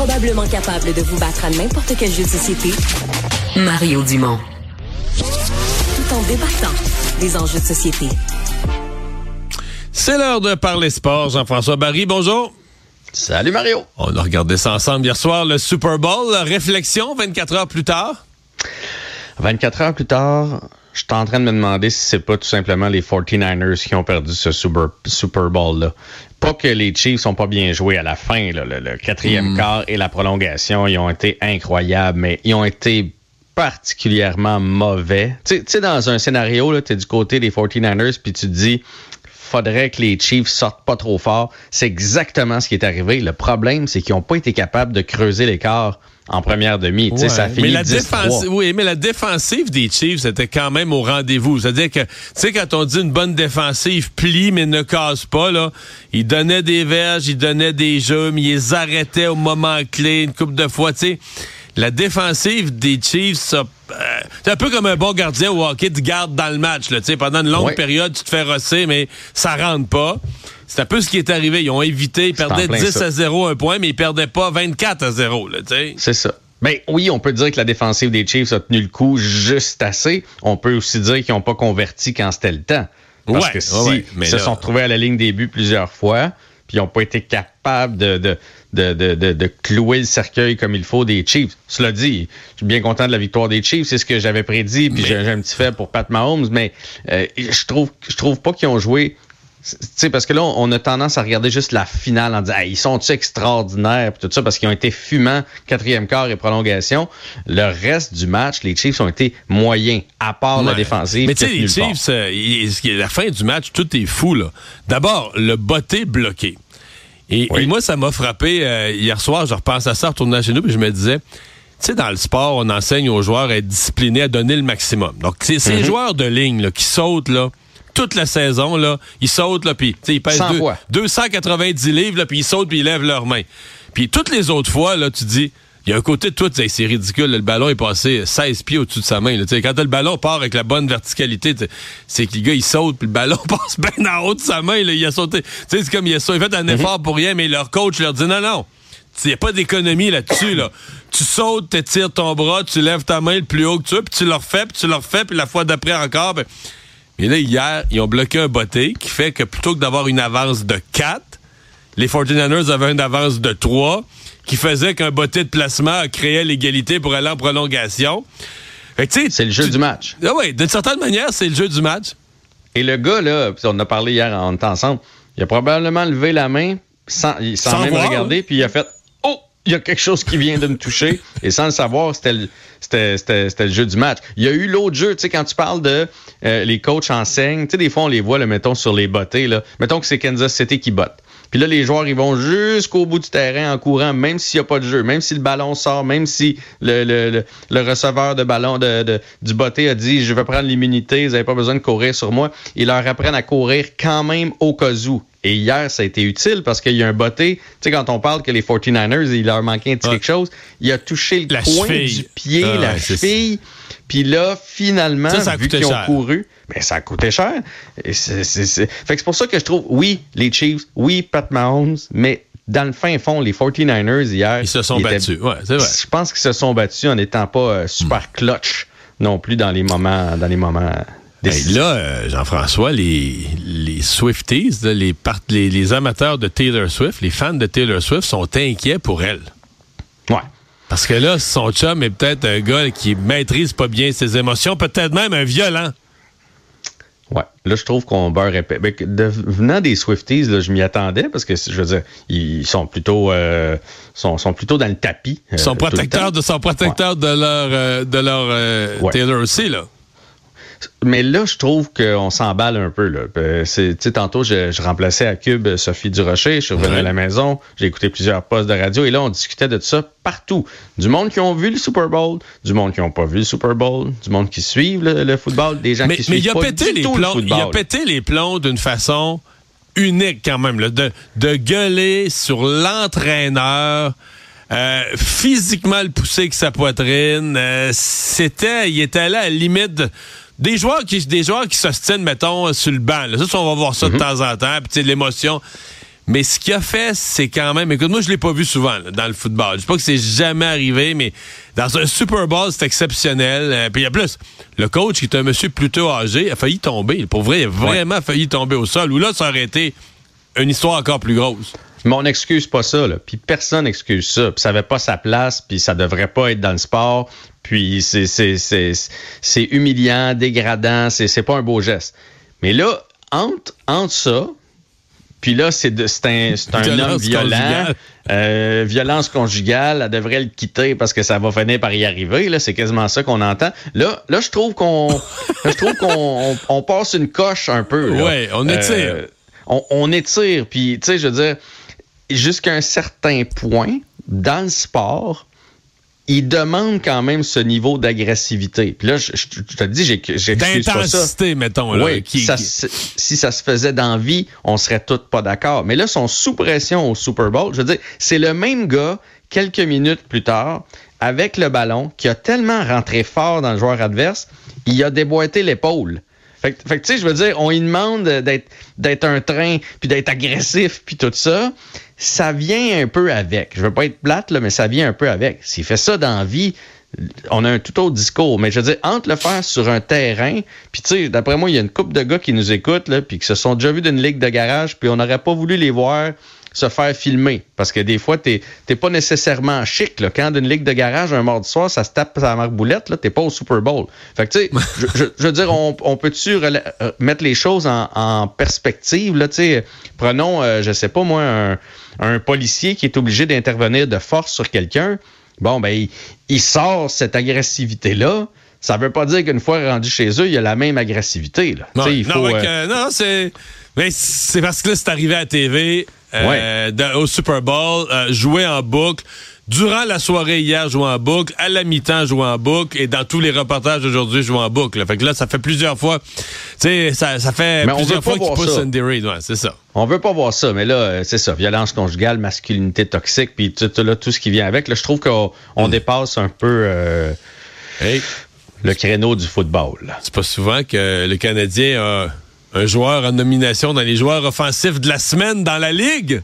Probablement capable de vous battre à n'importe quel jeu de société, Mario Dumont. Tout en débattant des enjeux de société. C'est l'heure de parler sport. Jean-François Barry, bonjour. Salut Mario. On a regardé ça ensemble hier soir, le Super Bowl. Réflexion 24 heures plus tard. 24 heures plus tard, je suis en train de me demander si c'est pas tout simplement les 49ers qui ont perdu ce Super, Super Bowl-là. Pas que les Chiefs sont pas bien joués à la fin, le, quatrième quart et la prolongation, ils ont été incroyables, mais ils ont été particulièrement mauvais. Tu sais, dans un scénario, tu es du côté des 49ers, puis tu te dis, faudrait que les Chiefs sortent pas trop fort. C'est exactement ce qui est arrivé. Le problème, c'est qu'ils n'ont pas été capables de creuser l'écart en première demi. Ouais, ça mais la défense, oui, mais la défensive des Chiefs était quand même au rendez-vous. C'est-à-dire que, tu sais, quand on dit une bonne défensive, plie mais ne casse pas, là, ils donnaient des verges, ils donnaient des jeux, mais ils les arrêtaient au moment clé une couple de fois, tu sais la défensive des Chiefs, euh, c'est un peu comme un bon gardien au hockey, tu gardes dans le match. Là, pendant une longue période, tu te fais rosser, mais ça rentre pas. C'est un peu ce qui est arrivé. Ils ont évité, ils perdaient 10 à 0 un point, mais ils perdaient pas 24 à 0. C'est ça. Ben oui, on peut dire que la défensive des Chiefs a tenu le coup juste assez. On peut aussi dire qu'ils n'ont pas converti quand c'était le temps. Parce que si ils se sont retrouvés à la ligne des buts plusieurs fois, puis ils n'ont pas été capables de, de, de, de, clouer le cercueil comme il faut des Chiefs. Cela dit, je suis bien content de la victoire des Chiefs, c'est ce que j'avais prédit, puis j'ai un petit fait pour Pat Mahomes, mais euh, je trouve je trouve pas qu'ils ont joué sais, parce que là, on a tendance à regarder juste la finale en disant ils sont-ils extraordinaires tout ça, parce qu'ils ont été fumants, quatrième quart et prolongation. Le reste du match, les Chiefs ont été moyens, à part la défensive. Mais tu sais, les Chiefs, euh, la fin du match, tout est fou, là. D'abord, le botté bloqué. Et, moi, ça m'a frappé euh, hier soir, je repense à ça, retournant chez nous, puis je me disais, tu sais, dans le sport, on enseigne aux joueurs à être disciplinés, à donner le maximum. Donc, c'est ces mm-hmm. joueurs de ligne là, qui sautent, là, toute la saison, là, ils sautent, là, puis ils pèsent 290 livres, là, puis ils sautent, puis ils lèvent leurs mains. Puis toutes les autres fois, là, tu dis, il y a un côté de toi, c'est ridicule, le ballon est passé 16 pieds au-dessus de sa main. Là, quand le ballon part avec la bonne verticalité, c'est que le gars, il saute, puis le ballon passe bien en haut de sa main. Là, il a sauté. C'est comme il a, sauté, il fait un mhm. effort pour rien, mais leur coach leur dit non, non. Il n'y a pas d'économie là-dessus. Là. Tu sautes, tu tires ton bras, tu lèves ta main le plus haut que tu veux, puis tu le refais, puis tu le refais, puis la fois d'après encore. Ben, et là, hier, ils ont bloqué un botté qui fait que plutôt que d'avoir une avance de 4, les 49ers avaient une avance de 3 qui faisait qu'un botté de placement créait l'égalité pour aller en prolongation. C'est le jeu du match. Ah oui, d'une certaine manière, c'est le jeu du match. Et le gars, là, on a parlé hier en temps ensemble, il a probablement levé la main sans, même regarder, puis il a fait Oh, il y a quelque chose qui vient de me toucher. Et sans le savoir, c'était le, jeu du match. Il y a eu l'autre jeu, tu sais, quand tu parles de euh, les coachs enseignent, tu sais, des fois, on les voit, le mettons, sur les bottées, là. Mettons que c'est Kansas City qui botte. Puis là, les joueurs, ils vont jusqu'au bout du terrain en courant, même s'il n'y a pas de jeu, même si le ballon sort, même si le, le, le, receveur de ballon de, de, du botté a dit je vais prendre l'immunité, vous n'avez pas besoin de courir sur moi. Ils leur apprennent à courir quand même au cas où. Et hier, ça a été utile parce qu'il y a un botté. Tu sais, quand on parle que les 49ers, il leur manquait un petit quelque chose, il a touché le coin du pied, ah, la cheville. Puis là, finalement, vu qu'ils ont couru, ben, ça a coûté cher. C'est, Fait que c'est pour ça que je trouve, oui, les Chiefs, oui, Pat Mahomes, mais dans le fin fond, les 49ers hier. Ils se sont battus, ouais, c'est vrai. Je pense qu'ils se sont battus en n'étant pas euh, super hmm. clutch non plus dans les moments, dans les moments là, euh, Jean-François, les, les Swifties, les, les, les, amateurs de Taylor Swift, les fans de Taylor Swift sont inquiets pour elle. Ouais. Parce que là, son chum est peut-être un gars qui maîtrise pas bien ses émotions, peut-être même un violent. Ouais, là je trouve qu'on beurre épais. Ben, venant des Swifties, là, je m'y attendais parce que je veux dire, ils sont plutôt euh, sont, sont, plutôt dans le tapis. Euh, son protecteur de son protecteur de leur euh, de leur Taylor aussi là. Mais là, je trouve qu'on s'emballe un peu. Là. Euh, c'est, tantôt, je, je, remplaçais à Cube Sophie Durocher. Je suis revenu à la maison. J'ai écouté plusieurs postes de radio. Et là, on discutait de ça partout. Du monde qui ont vu le Super Bowl, du monde qui n'ont pas vu le Super Bowl, du monde qui suivent le, football, des gens qui suivent il a pété les plombs, Il a pété les plombs d'une façon unique quand même. de, de gueuler sur l'entraîneur. Euh, physiquement le pousser avec sa poitrine. Euh, c'était, il était là à la limite des joueurs qui des joueurs qui s'ostinent, mettons, sur le banc. Là. Ça, on va voir ça de mhm. temps en temps, puis l'émotion. Mais ce qu'il a fait, c'est quand même. Écoute, moi, je l'ai pas vu souvent dans le football. Je sais pas que c'est jamais arrivé, mais dans un Super Bowl, c'est exceptionnel. Euh, puis il y a plus. Le coach, qui est un monsieur plutôt âgé, a failli tomber. Pour vrai, il a vraiment failli tomber au sol. Ou là, ça aurait été une histoire encore plus grosse. Mais on n'excuse pas ça, là. Puis personne n'excuse ça. Puis ça n'avait pas sa place, puis ça devrait pas être dans le sport. Puis c'est, c'est, c'est, c'est humiliant, dégradant, c'est, c'est pas un beau geste. Mais là, entre, entre ça, puis là, c'est, c'est un, c'est un homme violent, euh, violence conjugale, elle devrait le quitter parce que ça va finir par y arriver. Là, c'est quasiment ça qu'on entend. Là, là, je trouve qu'on, je trouve qu'on on, passe une coche un peu. Oui, on étire. Euh, on, on étire. Puis, tu sais, je veux dire, jusqu'à un certain point, dans le sport, il demande quand même ce niveau d'agressivité. Puis là, je, te dis, j'ai D'intensité, mettons. Là, oui, qui, si ça se faisait d'envie, on serait tous pas d'accord. Mais là, son sous pression au Super Bowl. Je veux dire, c'est le même gars, quelques minutes plus tard, avec le ballon, qui a tellement rentré fort dans le joueur adverse, il a déboîté l'épaule. Fait, que, tu sais, je veux dire, on lui demande d'être, d'être un train, puis d'être agressif, puis tout ça. Ça vient un peu avec. Je veux pas être plate, là, mais ça vient un peu avec. S'il fait ça dans la vie, on a un tout autre discours. Mais je veux dire, entre le faire sur un terrain, puis tu sais, d'après moi, il y a une couple de gars qui nous écoutent, là, puis qui se sont déjà vus d'une ligue de garage, puis on n'aurait pas voulu les voir se faire filmer. Parce que des fois, t'es pas nécessairement chic. Là. Quand d'une ligue de garage, un mardi soir, ça se tape sa marboulette, là, t'es pas au Super Bowl. Fait que, tu sais, je, je, veux dire, on, on peut-tu euh, mettre les choses en, en perspective, là, tu prenons, euh, je sais pas moi, un, un policier qui est obligé d'intervenir de force sur quelqu'un. Bon, ben, il, sort cette agressivité-là ça veut pas dire qu'une fois rendu chez eux, il y a la même agressivité. Là. Non, il faut, euh, non c'est c'est parce que là, c'est arrivé à TV. Euh, au Super Bowl, euh, jouer en boucle. Durant la soirée hier, jouer en boucle. À la mi-temps, jouer en boucle. Et dans tous les reportages aujourd'hui, jouer en boucle. Fait que là, ça fait plusieurs fois. Tu sais, ça, ça fait plusieurs fois qu'il pousse Andy Reid. Ouais, c'est ça. On veut pas voir ça, mais là, euh, c'est ça. Violence conjugale, masculinité toxique, puis tout, là, tout ce qui vient avec. Là, je trouve qu'on on mm. dépasse un peu le créneau du football. C'est pas souvent que le Canadien a un joueur en nomination dans les joueurs offensifs de la semaine dans la Ligue?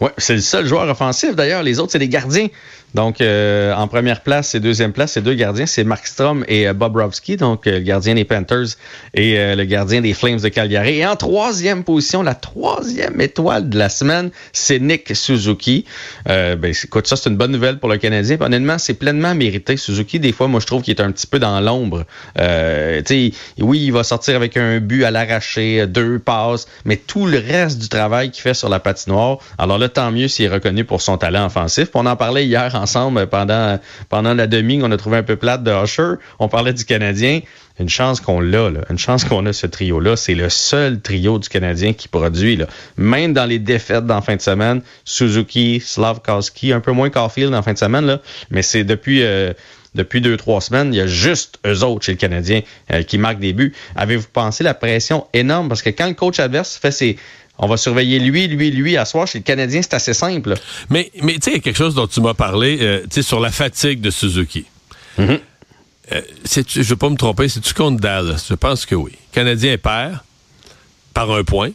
Oui, c'est le seul joueur offensif d'ailleurs. Les autres, c'est des gardiens. Donc, euh, en première place et deuxième place, ces deux gardiens, c'est Mark Strom et euh, Bob Rovsky, donc euh, le gardien des Panthers et le gardien des Flames de Calgary. Et en troisième position, la troisième étoile de la semaine, c'est Nick Suzuki. ben, écoute, ça, c'est une bonne nouvelle pour le Canadien. honnêtement, c'est pleinement mérité. Suzuki, des fois, moi, je trouve qu'il est un petit peu dans l'ombre. oui, il va sortir avec un but à l'arraché, deux passes, mais tout le reste du travail qu'il fait sur la patinoire, alors là, tant mieux s'il est reconnu pour son talent offensif. on en parlait hier ensemble pendant, pendant la demi qu'on a trouvé un peu plate de Usher. On parlait du Canadien. Une chance qu'on l'a, une chance qu'on a ce trio-là. C'est le seul trio du Canadien qui produit. Là. Même dans les défaites d'en fin de semaine, Suzuki, Slavkowski, un peu moins Caulfield en fin de semaine, là, mais c'est depuis euh, depuis deux, trois semaines, il y a juste eux autres chez le Canadien euh, qui marquent des buts. Avez-vous pensé la pression énorme? Parce que quand le coach adverse fait ses, on va surveiller lui, lui, lui à soir. Chez le Canadien, c'est assez simple. Mais, mais tu sais, il y a quelque chose dont tu m'as parlé, euh, tu sais, sur la fatigue de Suzuki. Mm-hmm. Euh, je ne veux pas me tromper, c'est-tu contre Dallas? Je pense que oui. Le Canadien perd par un point.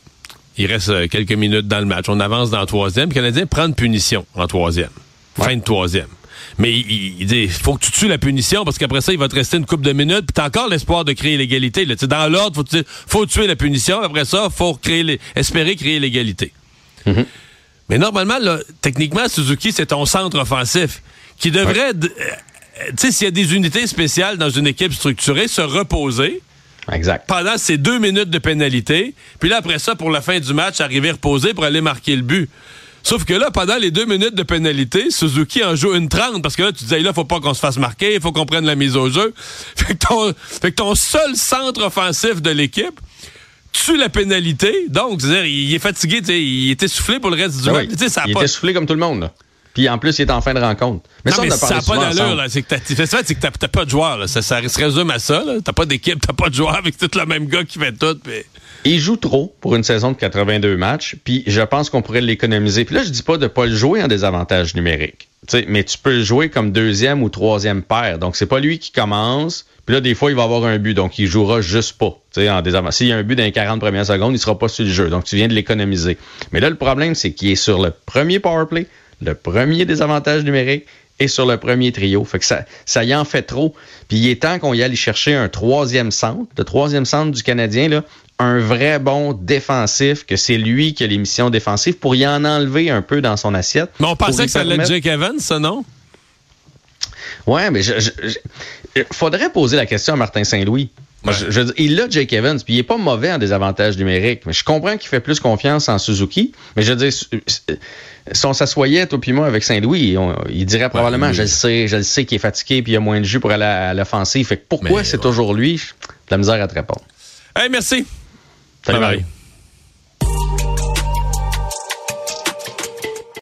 Il reste euh, quelques minutes dans le match. On avance dans le troisième. Le Canadien prend une punition en troisième. Fin de troisième. Mais il, dit, il faut que tu tues la punition parce qu'après ça, il va te rester une coupe de minutes. Puis t'as encore l'espoir de créer l'égalité. Dans l'ordre, faut, faut tuer la punition. Après ça, faut créer espérer créer l'égalité. Mm-hmm. Mais normalement, là, techniquement, Suzuki, c'est ton centre offensif qui devrait, euh, tu sais, s'il y a des unités spéciales dans une équipe structurée, se reposer. Exact. Pendant ces deux minutes de pénalité. Puis là, après ça, pour la fin du match, arriver reposer pour aller marquer le but. Sauf que là, pendant les deux minutes de pénalité, Suzuki en joue une trente parce que là, tu disais, là, faut pas qu'on se fasse marquer, il faut qu'on prenne la mise au jeu. Fait que ton, seul centre offensif de l'équipe tue la pénalité. Donc, c'est-à-dire, il est fatigué, il est essoufflé pour le reste du ben match. il est essoufflé comme tout le monde. Puis en plus, il est en fin de rencontre. Mais ça, n'a pas d'allure. C'est que t'as pas de joueurs. Ça, ça, se résume à ça. T'as pas d'équipe, t'as pas de joueurs avec tout le même gars qui fait tout. Il joue trop pour une saison de 82 matchs, puis je pense qu'on pourrait l'économiser. Puis là, je dis pas de pas le jouer en désavantage numérique, mais tu peux le jouer comme deuxième ou troisième paire. Donc, c'est pas lui qui commence, Puis là, des fois, il va avoir un but, donc il jouera juste pas. En S'il y a un but dans les 40 premières secondes, il sera pas sur le jeu. Donc, tu viens de l'économiser. Mais là, le problème, c'est qu'il est sur le premier power play, le premier désavantage numérique et sur le premier trio. Fait que ça, ça y en fait trop. Puis il est temps qu'on y aille chercher un troisième centre. Le troisième centre du Canadien, là, un vrai bon défensif, que c'est lui qui a les missions défensives pour y en enlever un peu dans son assiette. Mais on pensait que ça allait être Jake Evans, ça, non? Ouais, mais je, faudrait poser la question à Martin Saint-Louis. Il a Jake Evans, puis il est pas mauvais en désavantage numérique. Mais je comprends qu'il fait plus confiance en Suzuki. Mais je veux dire, si on s'assoyait, toi puis moi, avec Saint-Louis, il dirait probablement, je le sais, je le sais qu'il est fatigué, puis il a moins de jus pour aller à l'offensive. Fait que pourquoi c'est toujours lui? La misère à te répondre. Hey, merci. Salut, Marie.